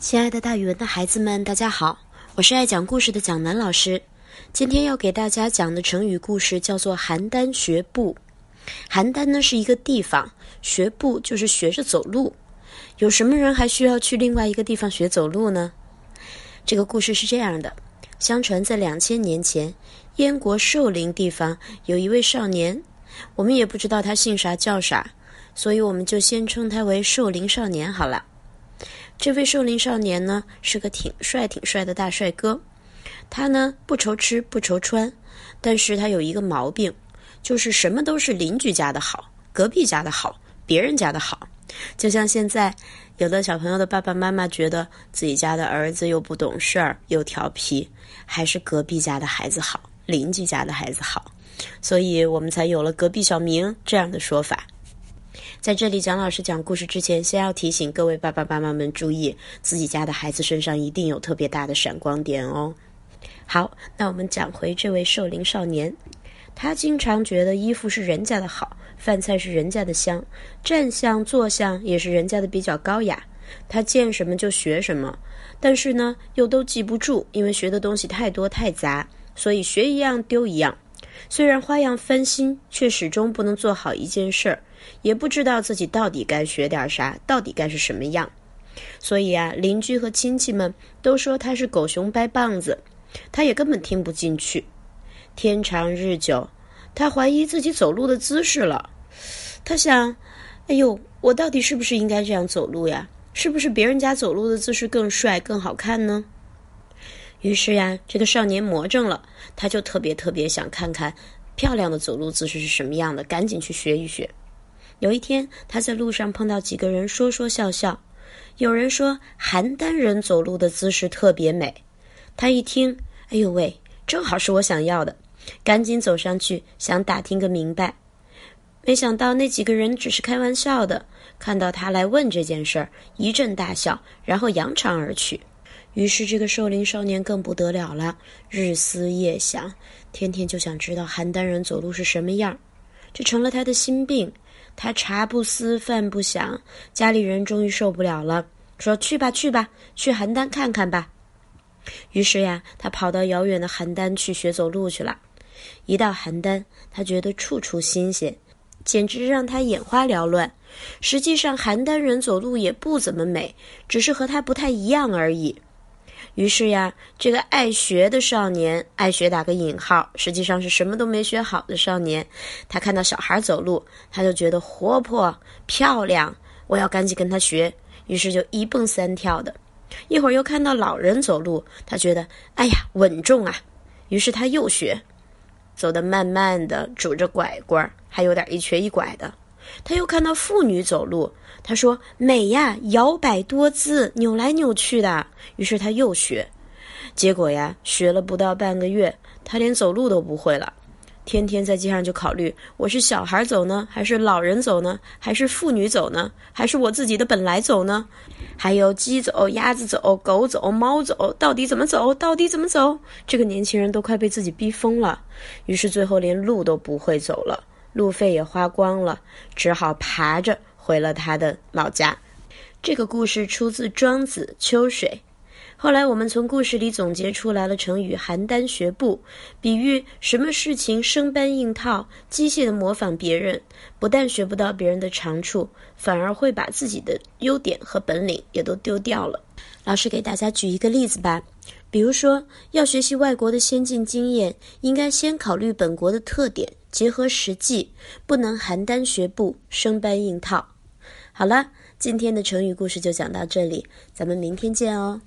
亲爱的，大语文的孩子们，大家好，我是爱讲故事的蒋楠老师。今天要给大家讲的成语故事叫做“邯郸学步”。邯郸呢是一个地方，学步就是学着走路。有什么人还需要去另外一个地方学走路呢？这个故事是这样的：相传在两千年前，燕国寿陵地方有一位少年，我们也不知道他姓啥叫啥，所以我们就先称他为寿陵少年好了。这位寿陵少年呢，是个挺帅挺帅的大帅哥。他呢不愁吃不愁穿，但是他有一个毛病，就是什么都是邻居家的好，隔壁家的好，别人家的好。就像现在有的小朋友的爸爸妈妈觉得自己家的儿子又不懂事儿又调皮，还是隔壁家的孩子好，邻居家的孩子好，所以我们才有了“隔壁小明”这样的说法。在这里，蒋老师讲故事之前，先要提醒各位爸爸妈妈们注意，自己家的孩子身上一定有特别大的闪光点哦。好，那我们讲回这位寿陵少年，他经常觉得衣服是人家的好，饭菜是人家的香，站相坐相也是人家的比较高雅。他见什么就学什么，但是呢，又都记不住，因为学的东西太多太杂，所以学一样丢一样。虽然花样翻新，却始终不能做好一件事儿。也不知道自己到底该学点啥，到底该是什么样，所以啊，邻居和亲戚们都说他是狗熊掰棒子，他也根本听不进去。天长日久，他怀疑自己走路的姿势了。他想：“哎呦，我到底是不是应该这样走路呀？是不是别人家走路的姿势更帅、更好看呢？”于是呀，这个少年魔怔了，他就特别特别想看看漂亮的走路姿势是什么样的，赶紧去学一学。有一天，他在路上碰到几个人说说笑笑。有人说邯郸人走路的姿势特别美，他一听，哎呦喂，正好是我想要的，赶紧走上去想打听个明白。没想到那几个人只是开玩笑的，看到他来问这件事儿，一阵大笑，然后扬长而去。于是这个瘦灵少年更不得了了，日思夜想，天天就想知道邯郸人走路是什么样，这成了他的心病。他茶不思饭不想，家里人终于受不了了，说：“去吧，去吧，去邯郸看看吧。”于是呀，他跑到遥远的邯郸去学走路去了。一到邯郸，他觉得处处新鲜，简直让他眼花缭乱。实际上，邯郸人走路也不怎么美，只是和他不太一样而已。于是呀，这个爱学的少年，爱学打个引号，实际上是什么都没学好的少年。他看到小孩走路，他就觉得活泼漂亮，我要赶紧跟他学。于是就一蹦三跳的。一会儿又看到老人走路，他觉得哎呀稳重啊，于是他又学，走得慢慢的，拄着拐棍，还有点一瘸一拐的。他又看到妇女走路。他说：“美呀，摇摆多姿，扭来扭去的。”于是他又学，结果呀，学了不到半个月，他连走路都不会了。天天在街上就考虑：我是小孩走呢，还是老人走呢？还是妇女走呢？还是我自己的本来走呢？还有鸡走、鸭子走、狗走、猫走，到底怎么走？到底怎么走？这个年轻人都快被自己逼疯了。于是最后连路都不会走了，路费也花光了，只好爬着。回了他的老家。这个故事出自《庄子·秋水》。后来我们从故事里总结出来了成语“邯郸学步”，比喻什么事情生搬硬套、机械的模仿别人，不但学不到别人的长处，反而会把自己的优点和本领也都丢掉了。老师给大家举一个例子吧，比如说要学习外国的先进经验，应该先考虑本国的特点，结合实际，不能邯郸学步、生搬硬套。好了，今天的成语故事就讲到这里，咱们明天见哦。